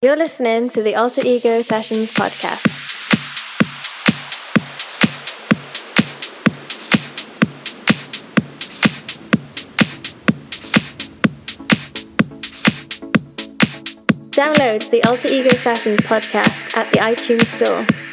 You're listening to the Alter Ego Sessions podcast. Download the Alter Ego Sessions podcast at the iTunes Store.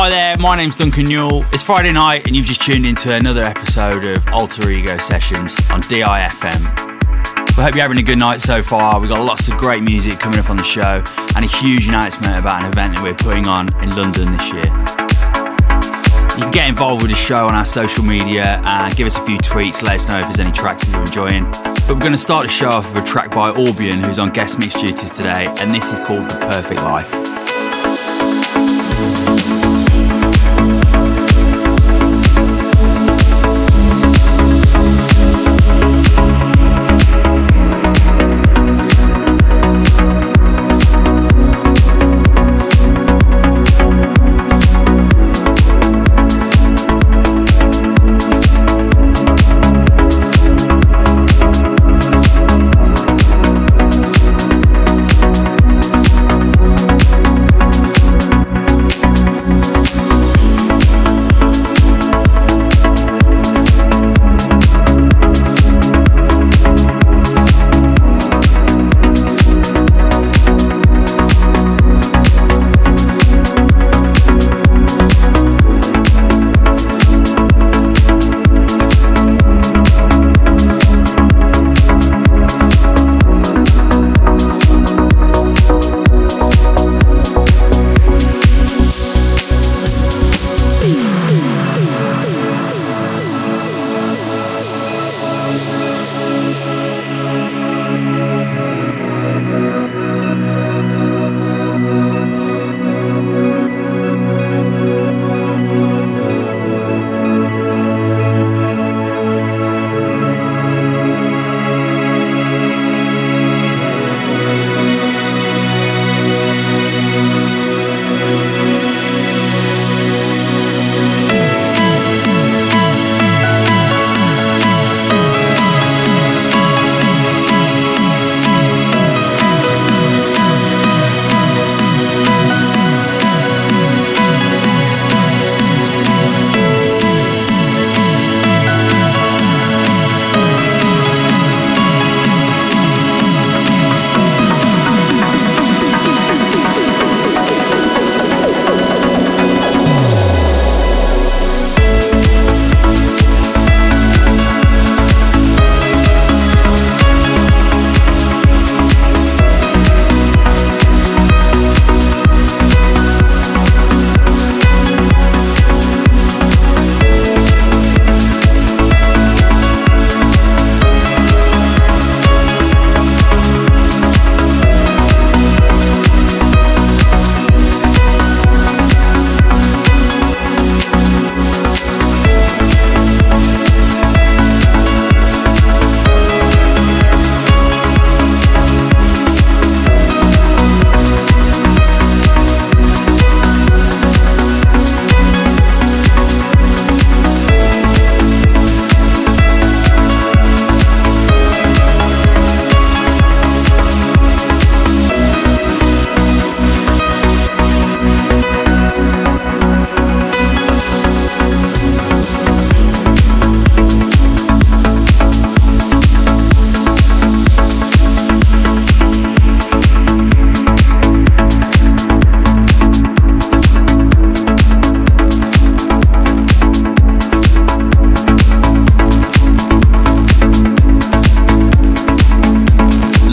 Hi there, my name's Duncan Newell. It's Friday night, and you've just tuned into another episode of Alter Ego Sessions on DIFM. We hope you're having a good night so far. We've got lots of great music coming up on the show, and a huge announcement about an event that we're putting on in London this year. You can get involved with the show on our social media and give us a few tweets, let us know if there's any tracks that you're enjoying. But we're going to start the show off with a track by Orbian, who's on guest mix duties today, and this is called The Perfect Life.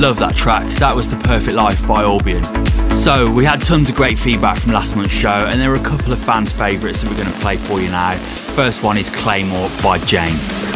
Love that track. That was The Perfect Life by Albion. So, we had tons of great feedback from last month's show, and there are a couple of fans' favourites that we're going to play for you now. First one is Claymore by Jane.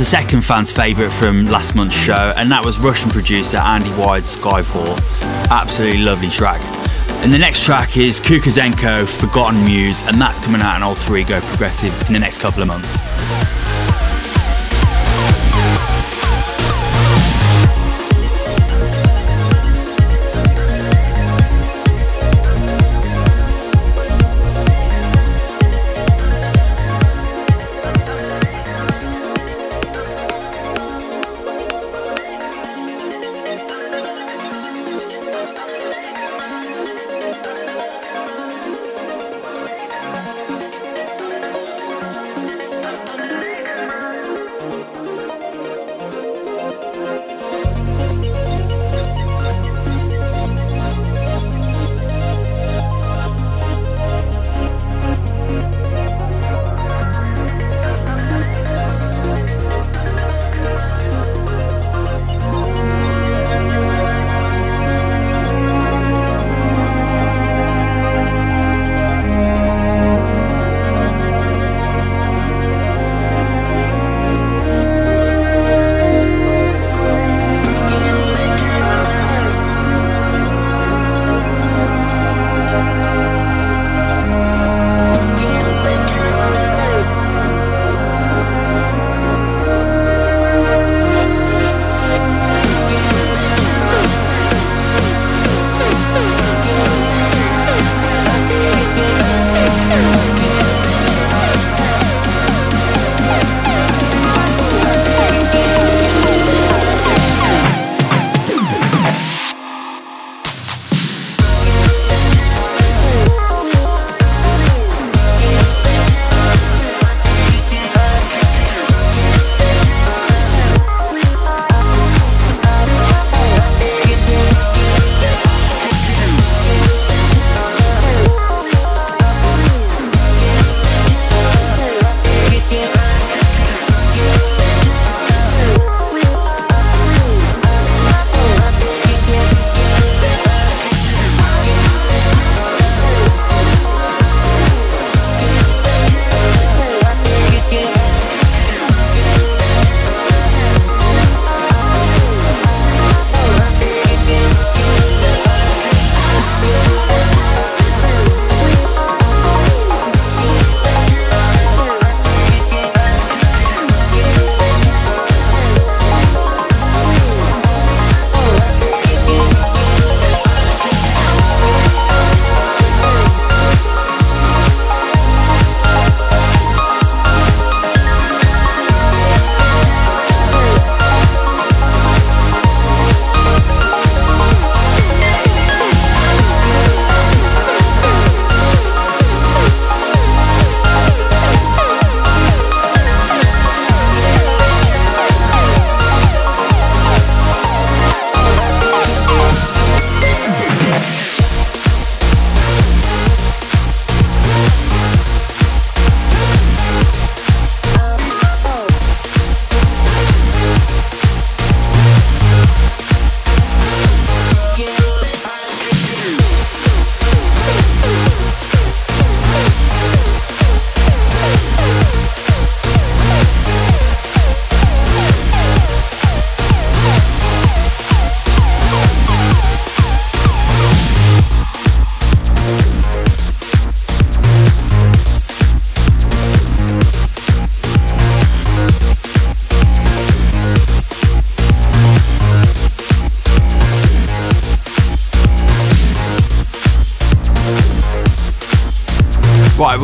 The second fan's favourite from last month's show, and that was Russian producer Andy Wide's Skyfall. Absolutely lovely track. And the next track is Kukuzenko, Forgotten Muse, and that's coming out on Alter Ego Progressive in the next couple of months.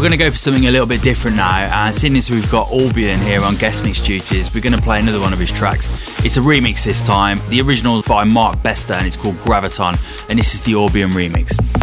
Going to go for something a little bit different now. And seeing as we've got Albion here on guest mix duties, we're going to play another one of his tracks. It's a remix this time. The original is by Mark Bester and it's called Graviton. And this is the Albion remix.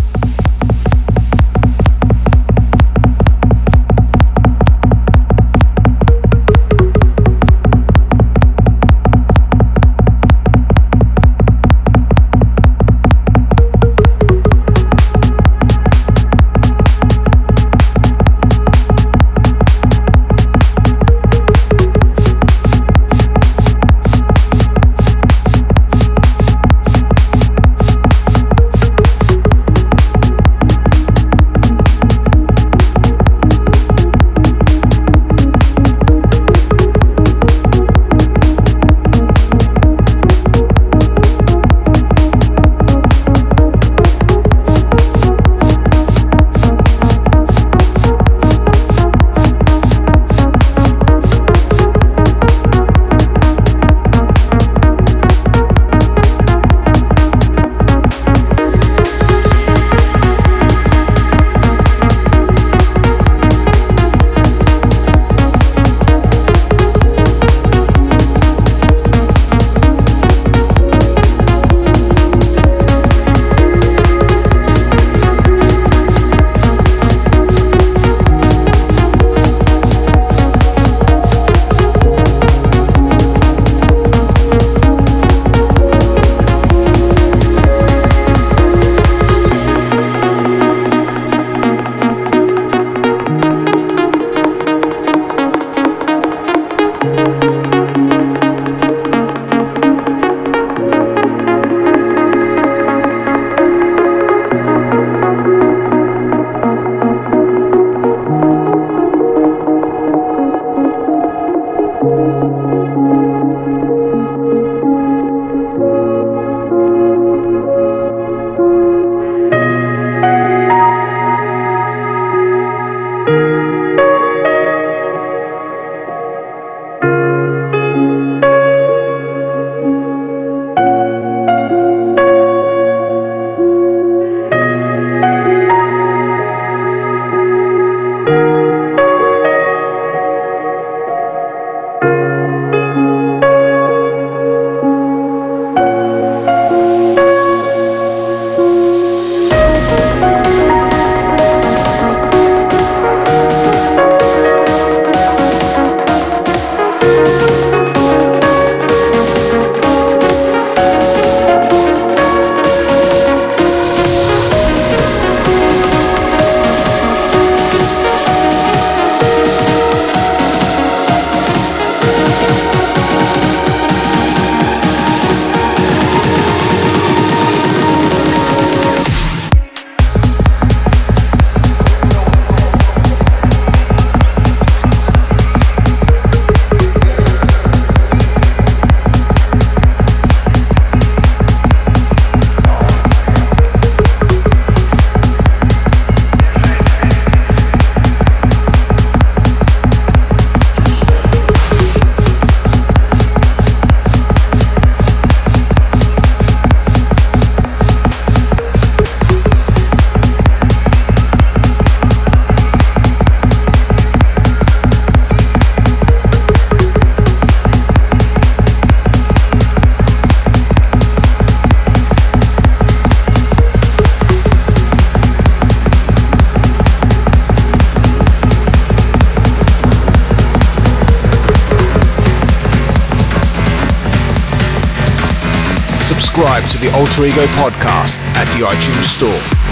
Alter Ego podcast at the iTunes Store.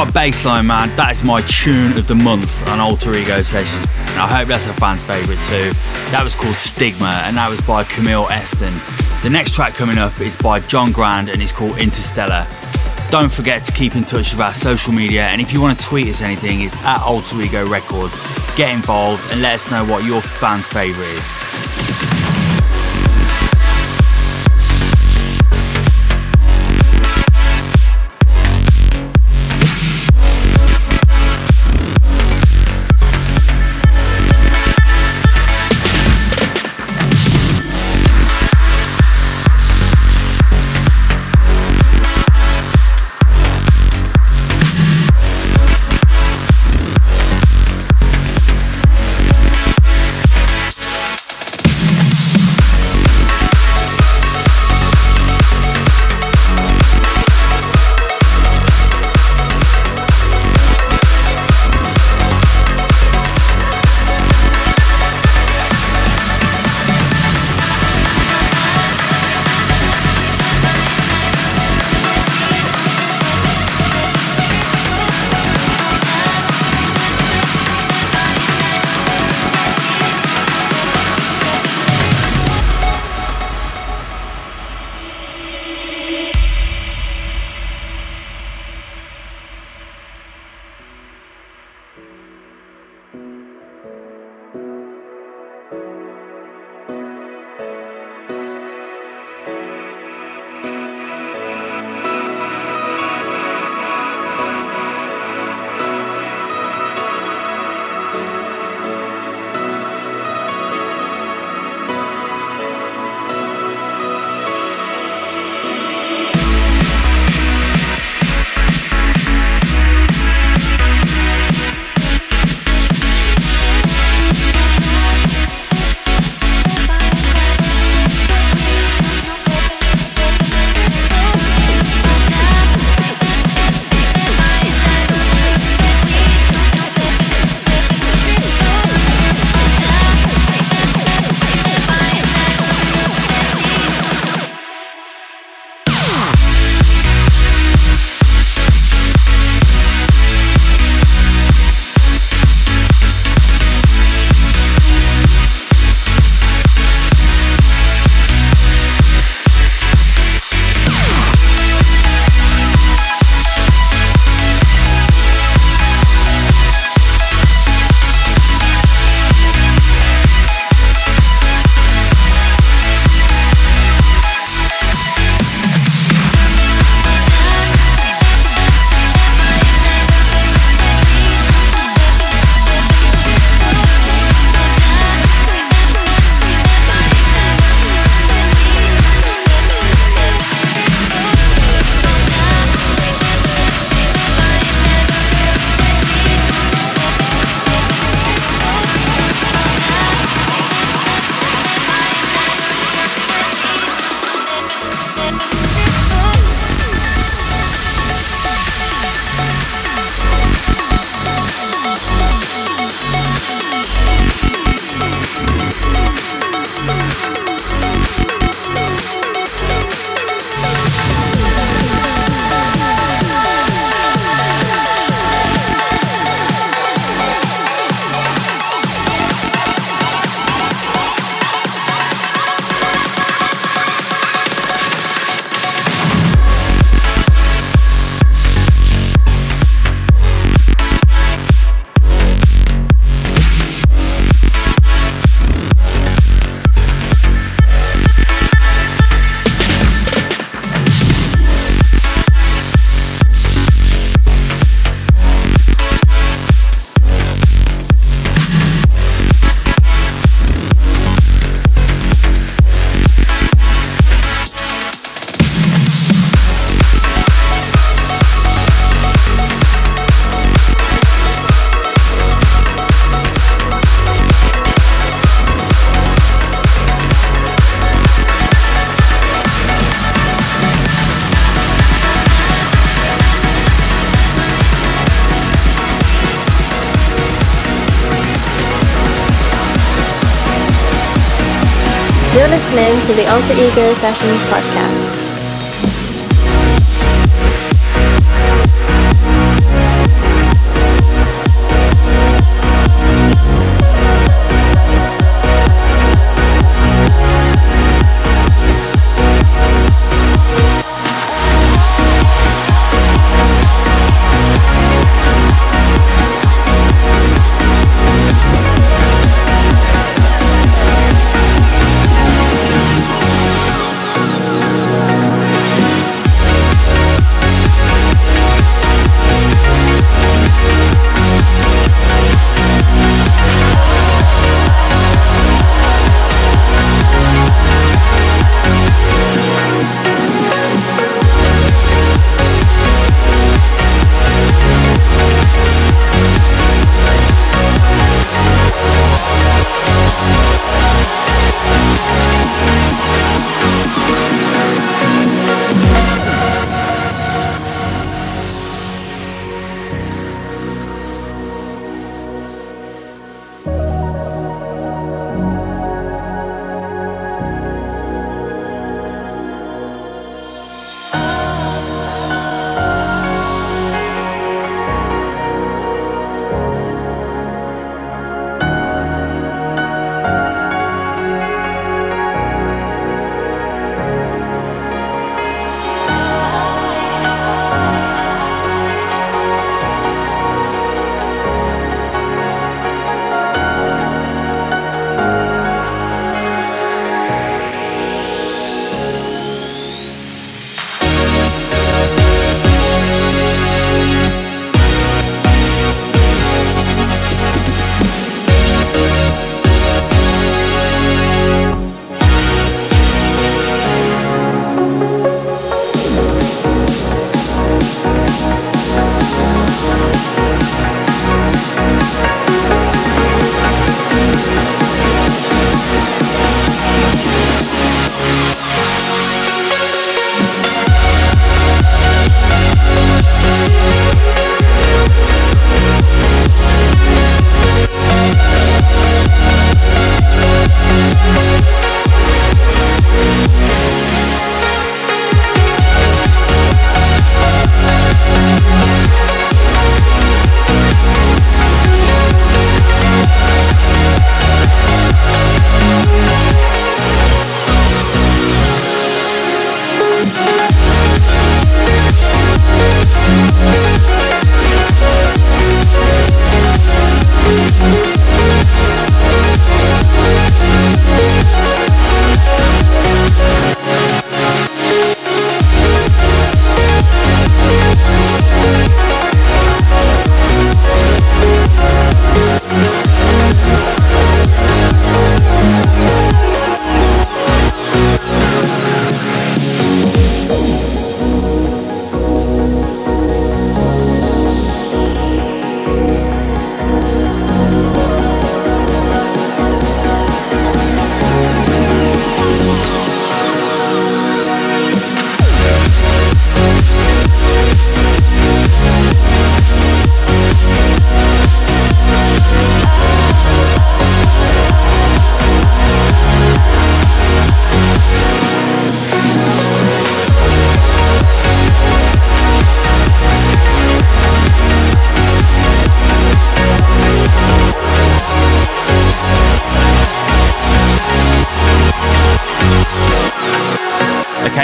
What bassline, man. That is my tune of the month on Alter Ego Sessions. And I hope that's a fan's favourite too. That was called Stigma, and that was by Camille Eston. The next track coming up is by John Grand, and it's called Interstellar. Don't forget to keep in touch with our social media, and if you want to tweet us anything, it's at Alter Ego Records. Get involved and let us know what your fans' favourite is. Alter Ego Sessions podcast.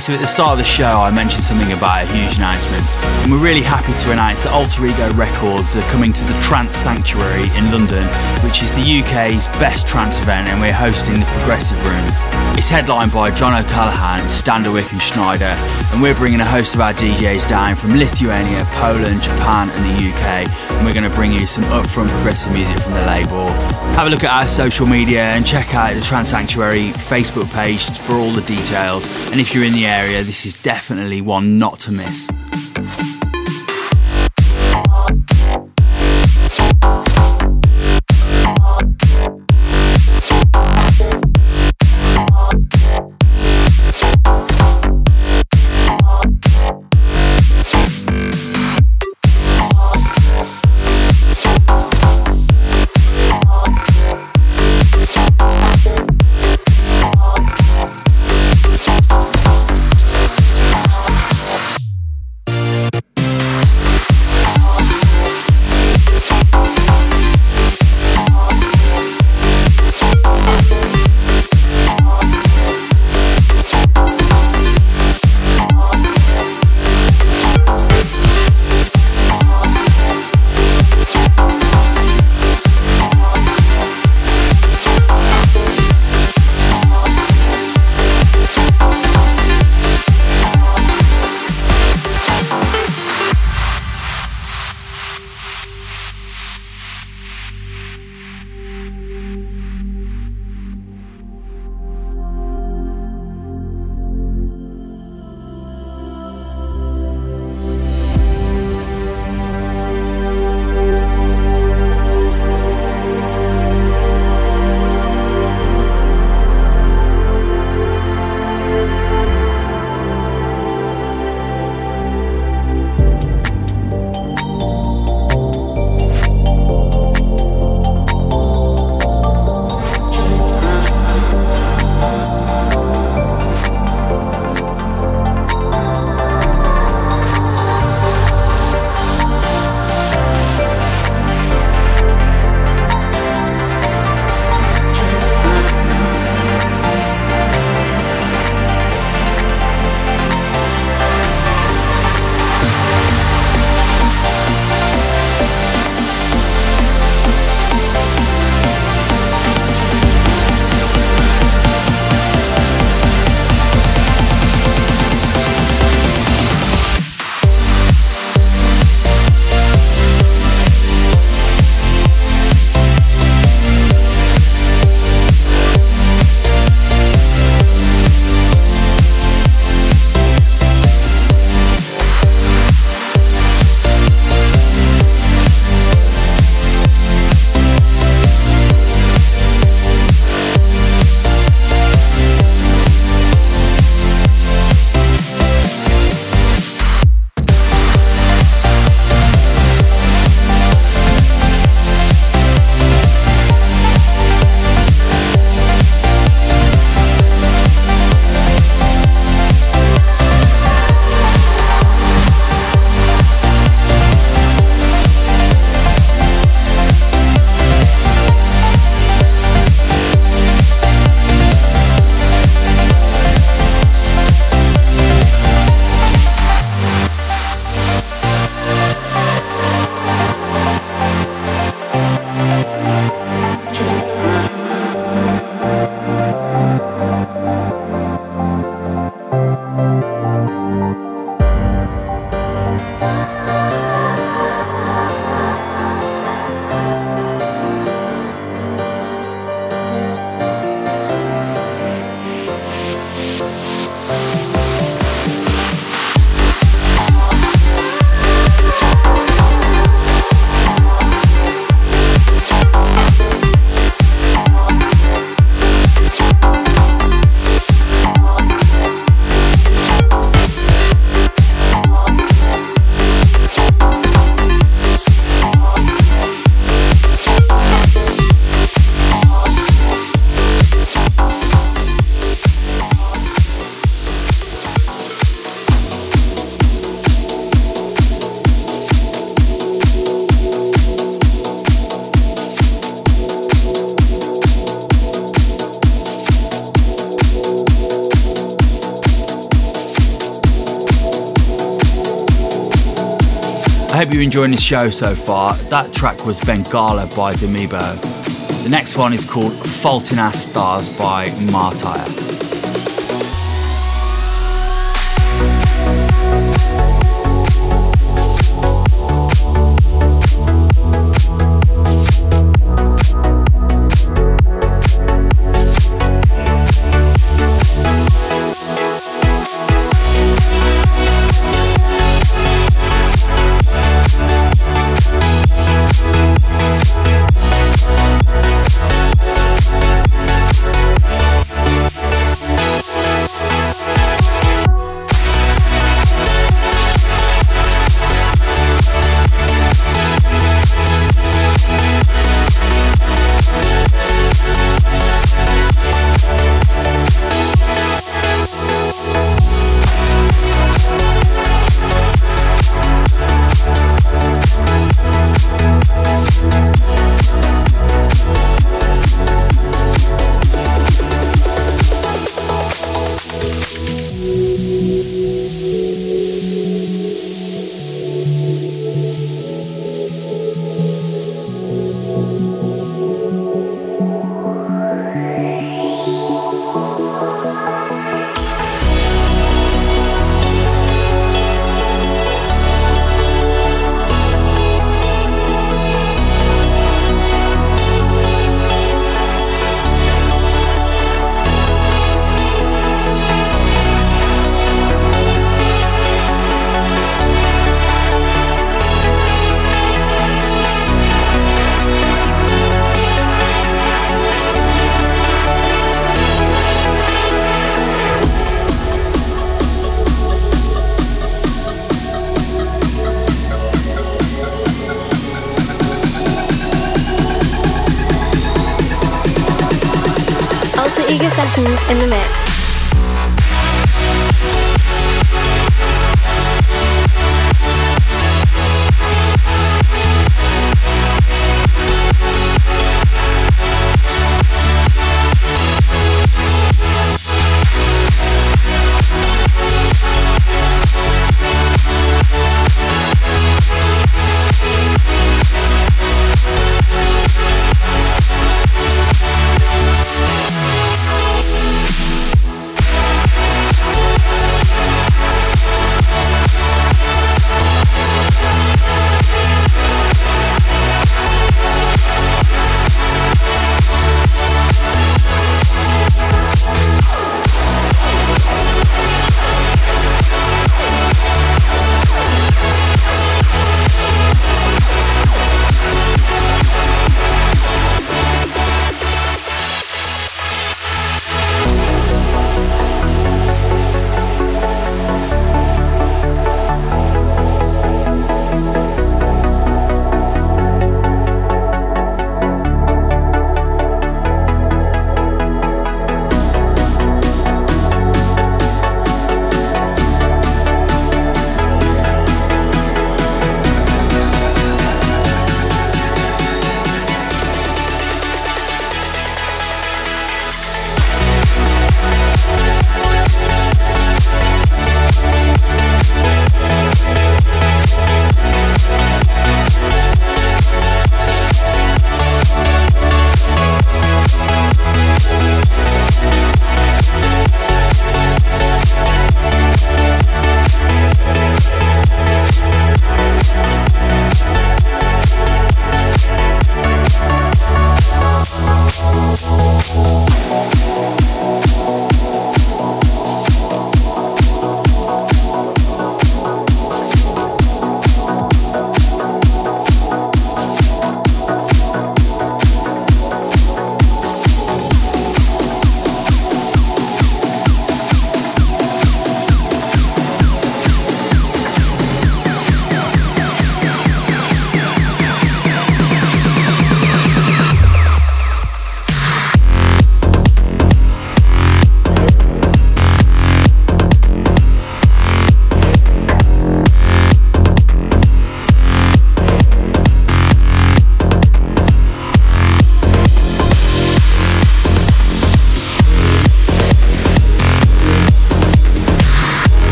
So at the start of the show, I mentioned something about a huge announcement, and we're really happy to announce that Alter Ego Records are coming to the Trance Sanctuary in London, which is the UK's best trance event, and we're hosting the Progressive Room. It's headlined by John O'Callaghan, Standerwick, and Sneijder, and we're bringing a host of our DJs down from Lithuania, Poland, Japan, and the UK, and we're going to bring you some upfront progressive music from the label. Have a look at our social media and check out the Trance Sanctuary Facebook page for all the details. And if you're in the area, this is definitely one not to miss. Enjoying the show so far. That track was Bengala by Demibo. The next one is called Fault in Our Stars by Martyr.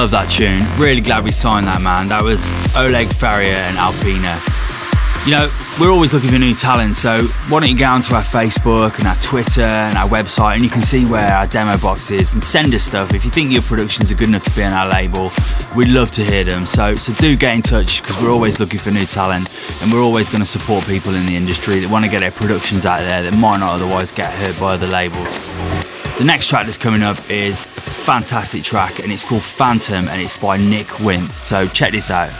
Love that tune. Really glad we signed that, man. That was Oleg Faria and Alpina. You know, we're always looking for new talent, so why don't you go onto our Facebook and our Twitter and our website and you can see where our demo box is and send us stuff. If you think your productions are good enough to be on our label, we'd love to hear them. So, so do get in touch because we're always looking for new talent and we're always going to support people in the industry that want to get their productions out there that might not otherwise get heard by other labels. The next track that's coming up is fantastic track and it's called Phantom and it's by Nick Winth. So check this out.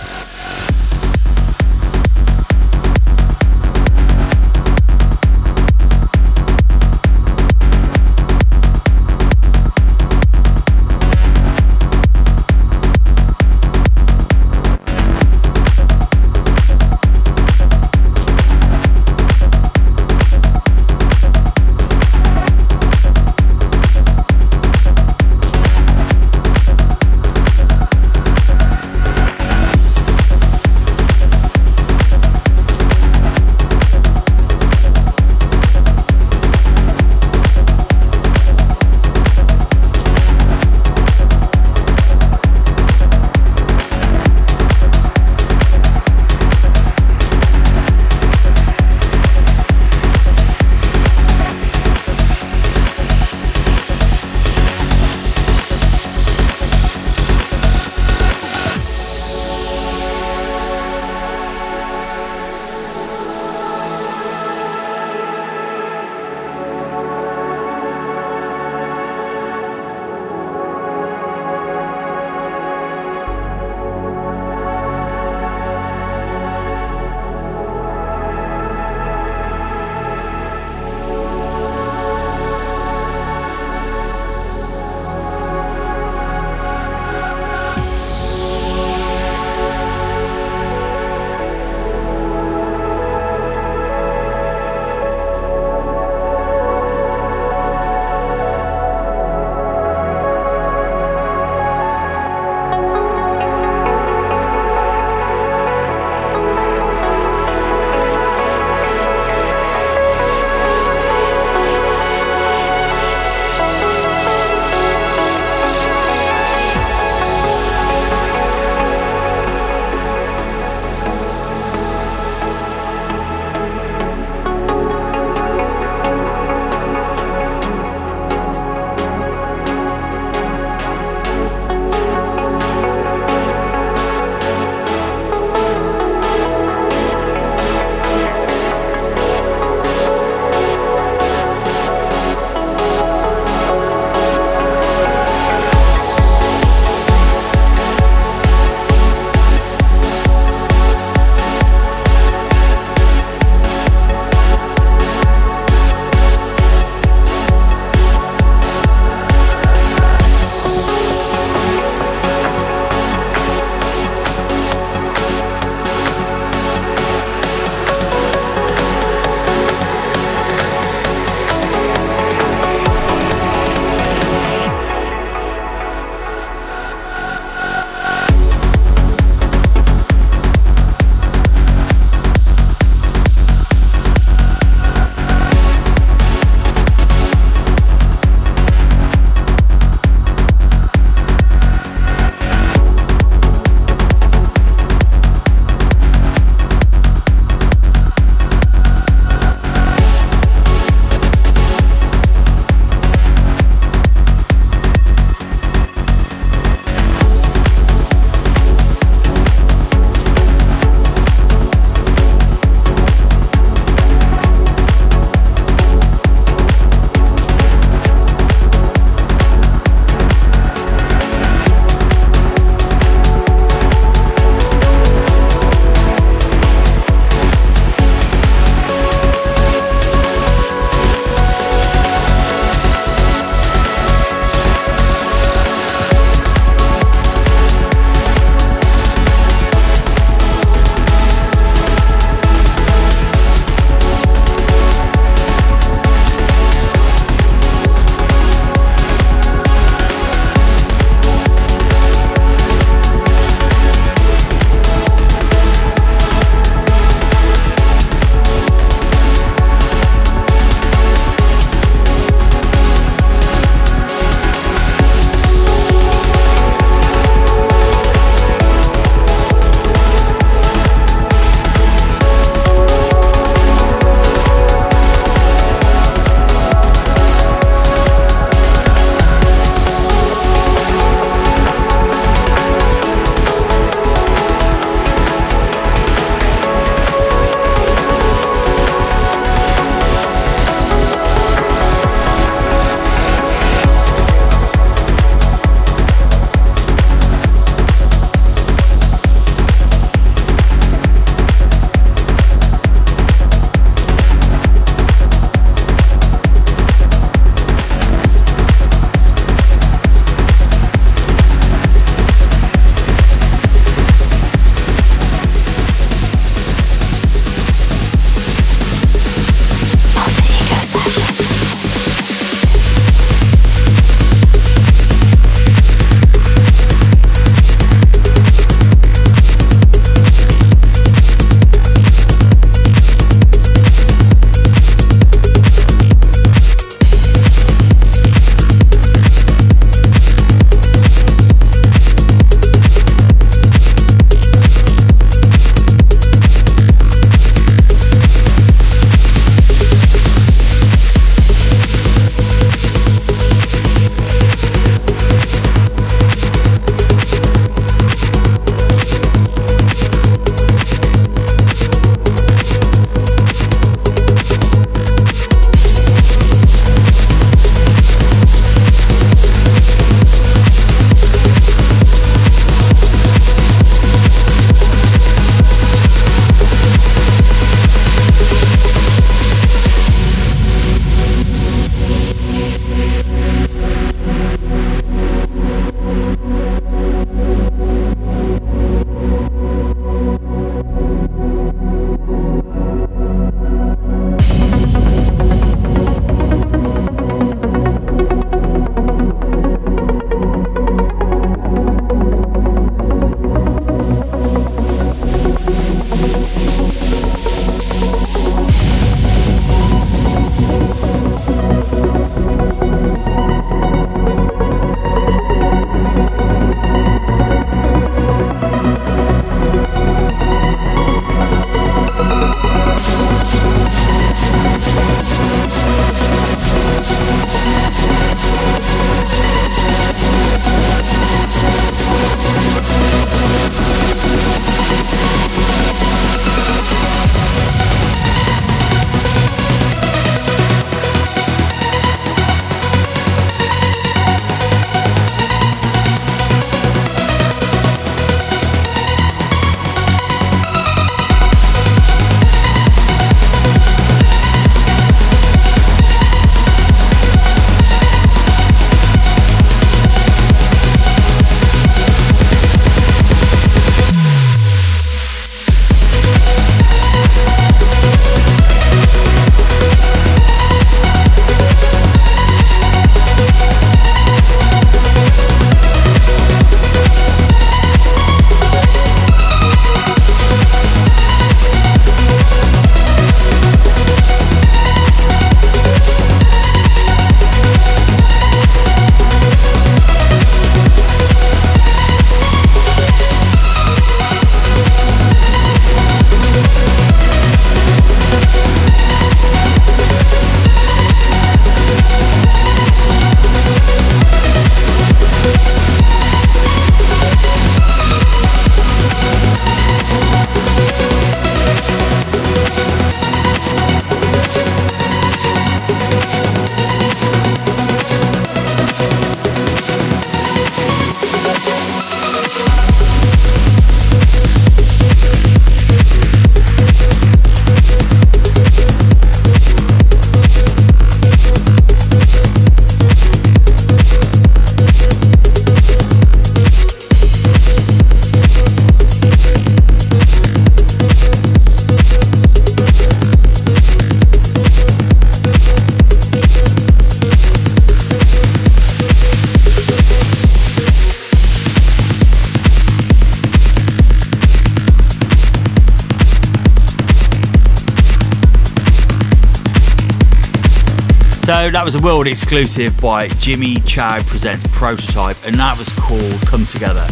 That was a world exclusive by Jimmy Chow Presents Prototype, and that was called Come Together.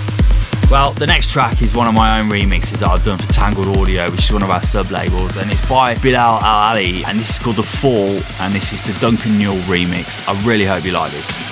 Well, the next track is one of my own remixes that I've done for Tangled Audio, which is one of our sub labels, and it's by Bilal Al Ali, and this is called The Fall, and this is the Duncan Newell remix. I really hope you like this.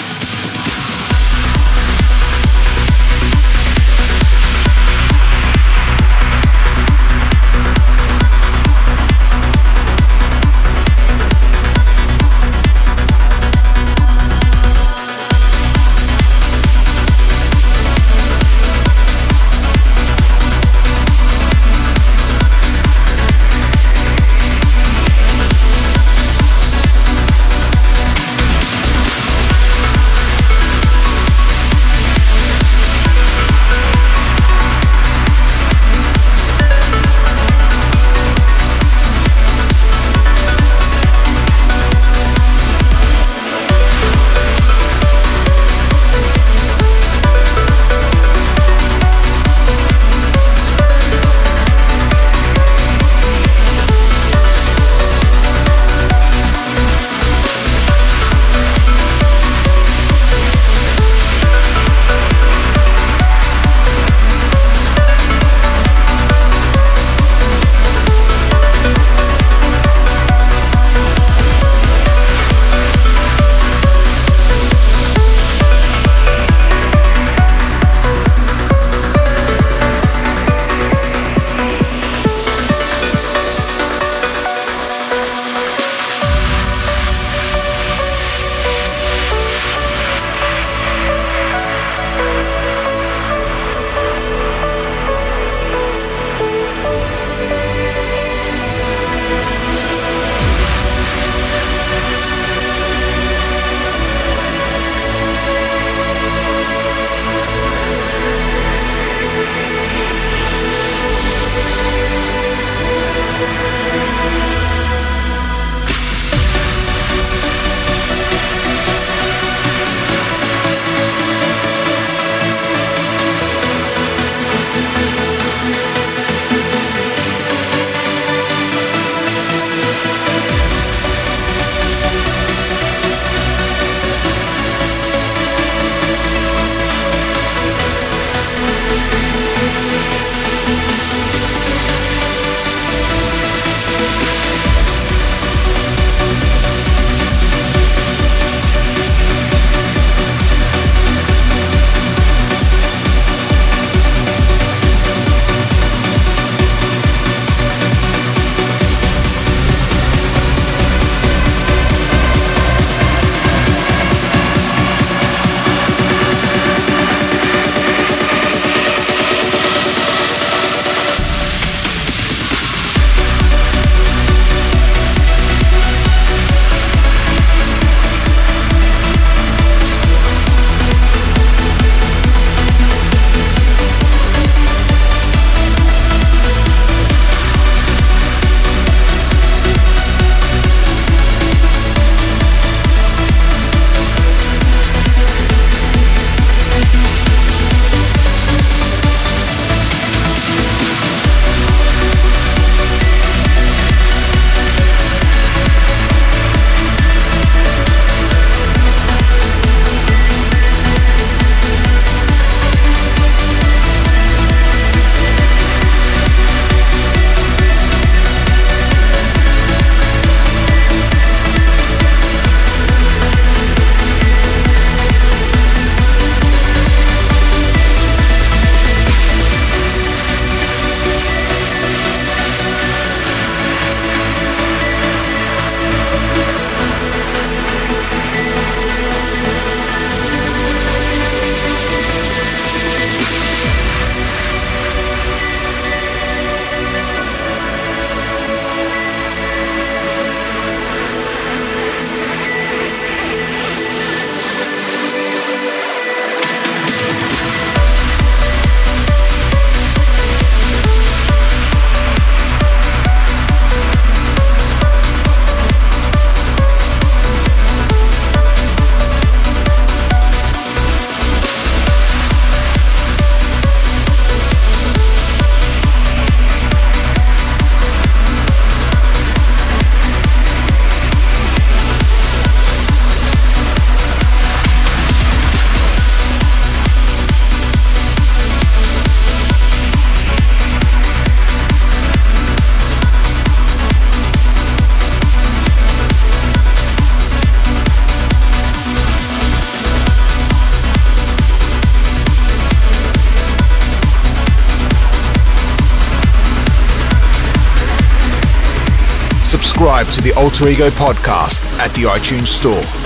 Alter Ego podcast at the iTunes Store.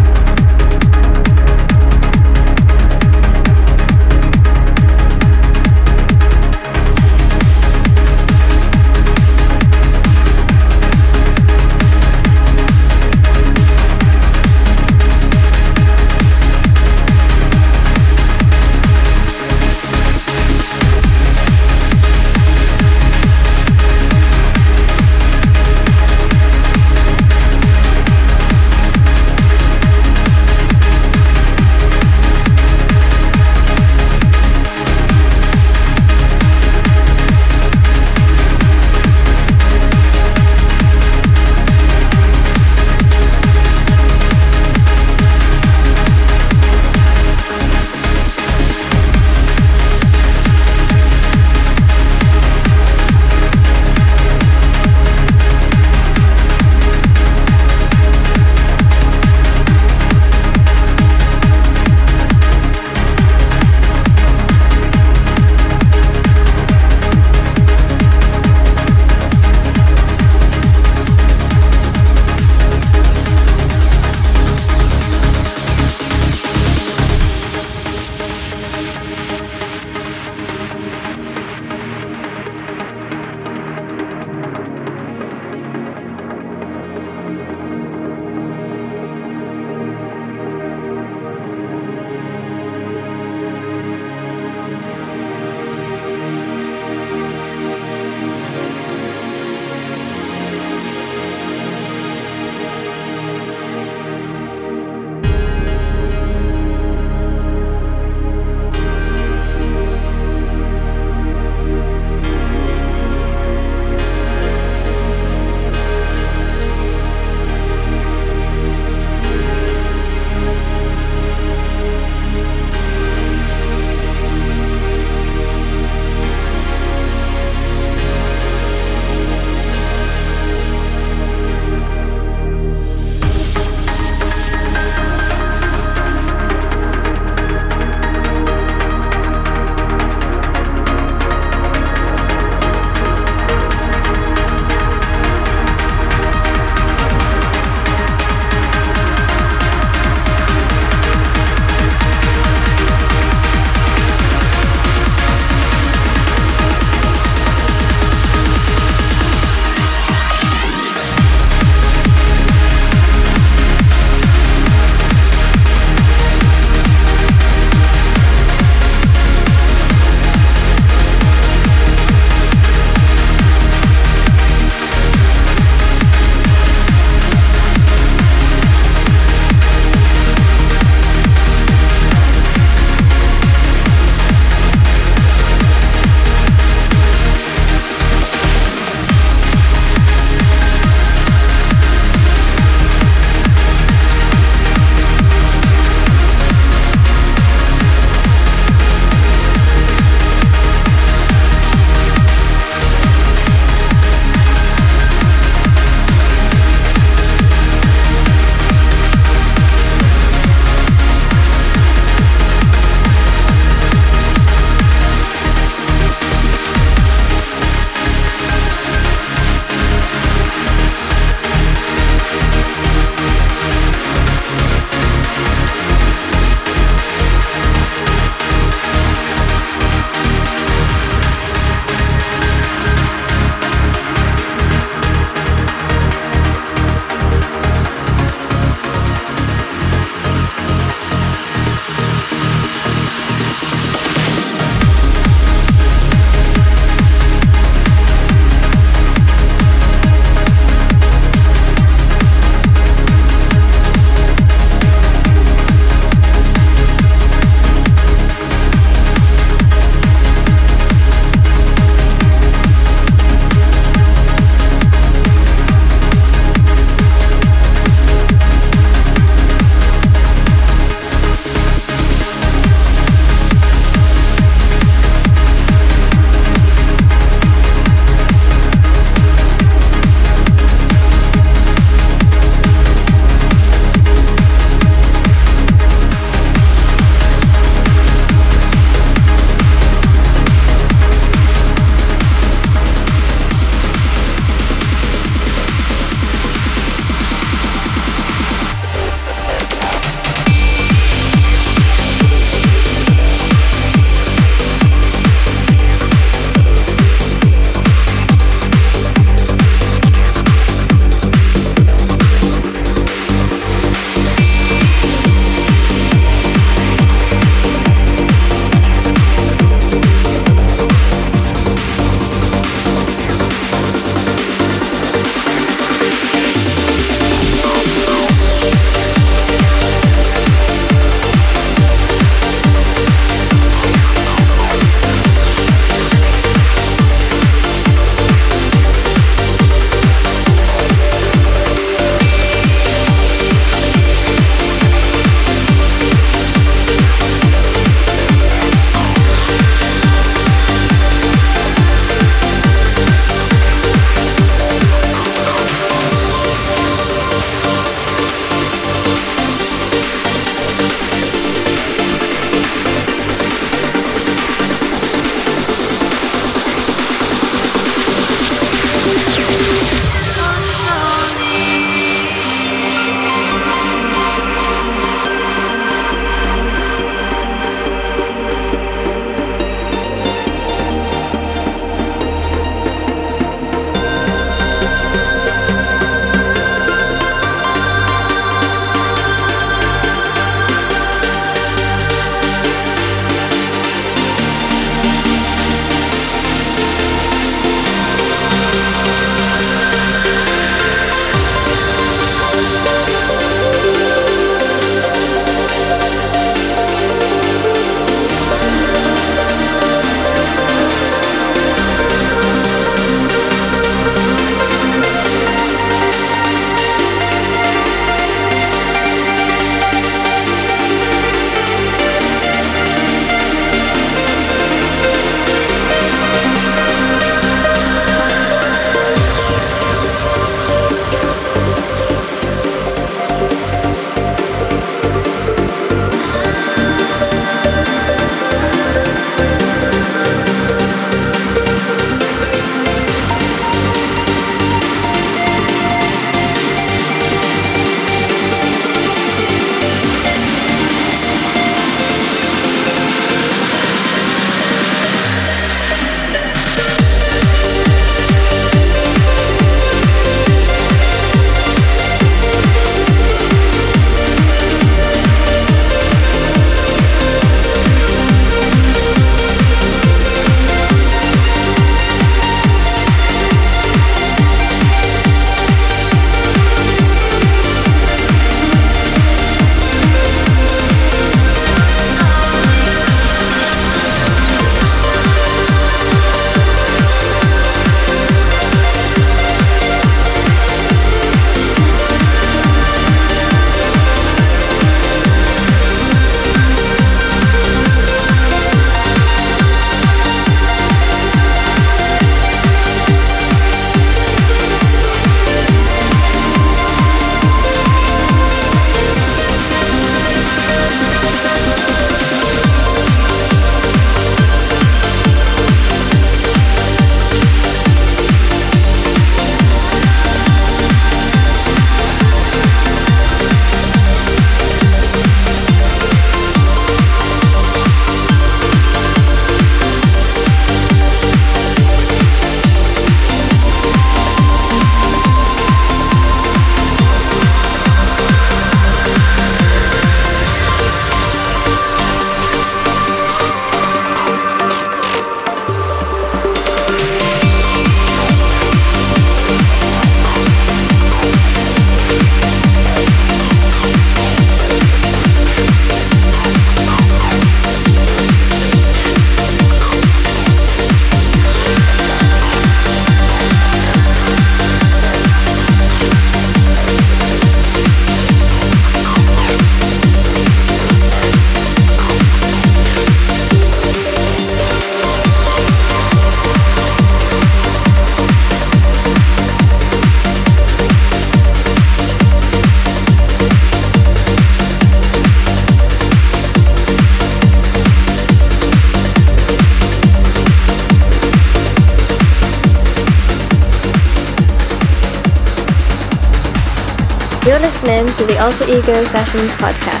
Ego Sessions podcast.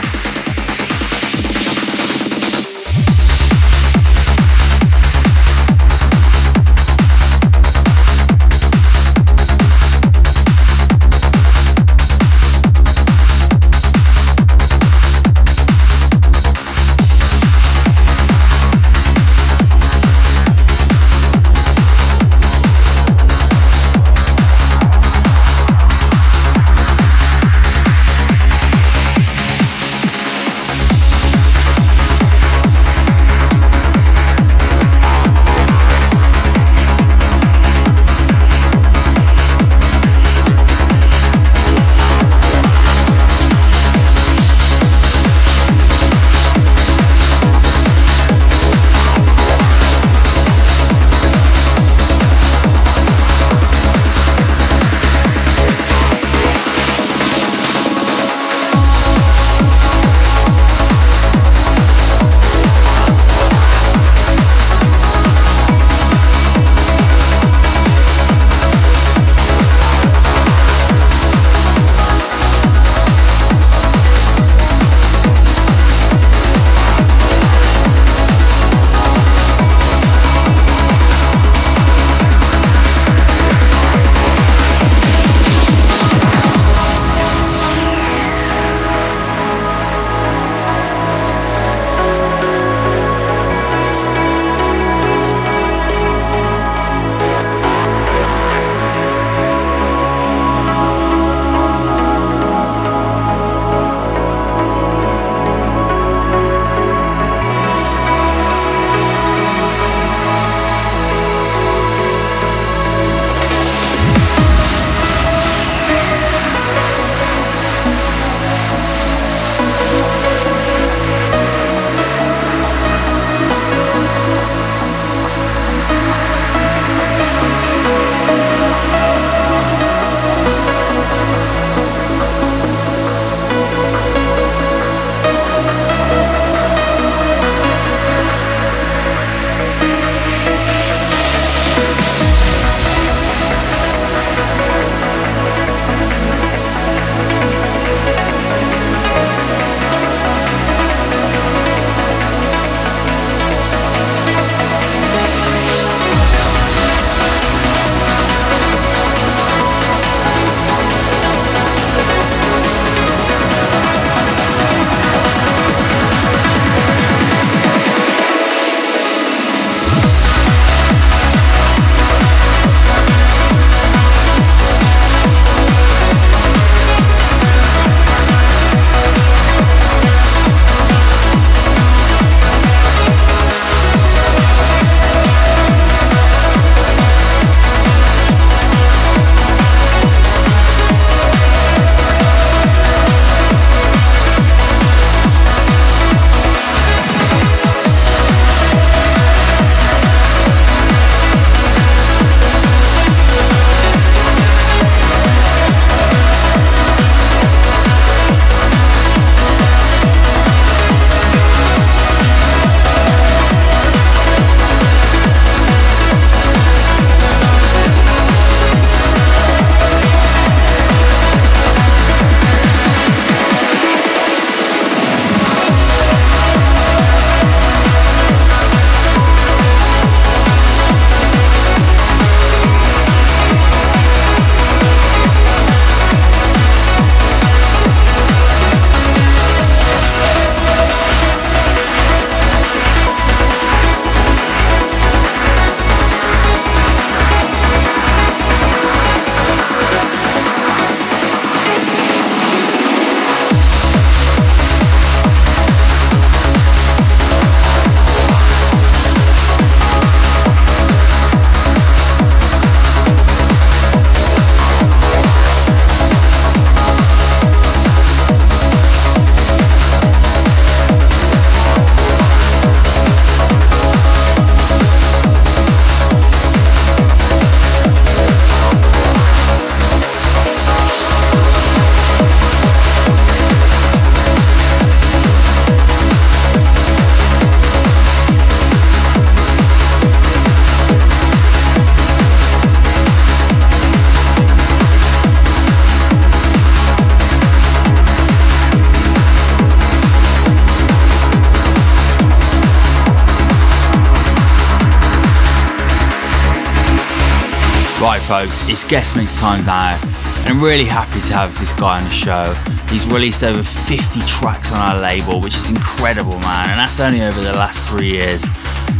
Guest mix time now, and I'm really happy to have this guy on the show. He's released over 50 tracks on our label, which is incredible, man, and that's only over the last three years.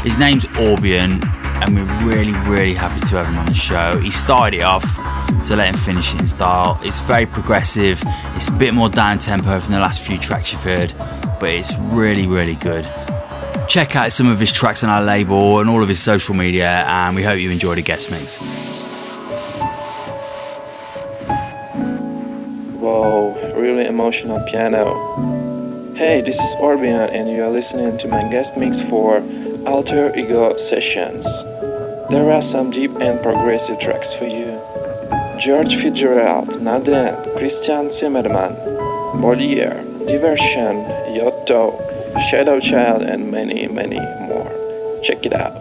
His name's Orbian, and we're really, really happy to have him on the show. He started it off, so let him finish it in style. It's very progressive, it's a bit more down tempo from the last few tracks you've heard, but it's really, really good. Check out some of his tracks on our label and all of his social media, and we hope you enjoy the guest mix. Piano. Hey, this is Orbian, and you are listening to my guest mix for Alter Ego Sessions. There are some deep and progressive tracks for you. George Fitzgerald, Naden, Christian Zimmerman, Moliere, Diversion, Yotto, Shadow Child, and many, many more. Check it out.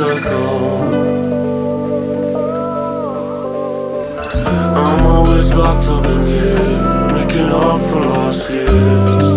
Circle. I'm always locked up in here, making up for lost years.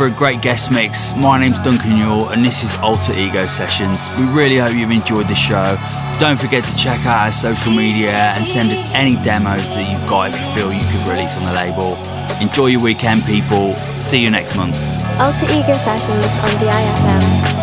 For a great guest mix. My name's Duncan Newell, and this is Alter Ego Sessions. We really hope you've enjoyed the show. Don't forget to check out our social media and send us any demos that you've got if you feel you could release on the label. Enjoy your weekend, people. See you next month. Alter Ego Sessions on DIFM.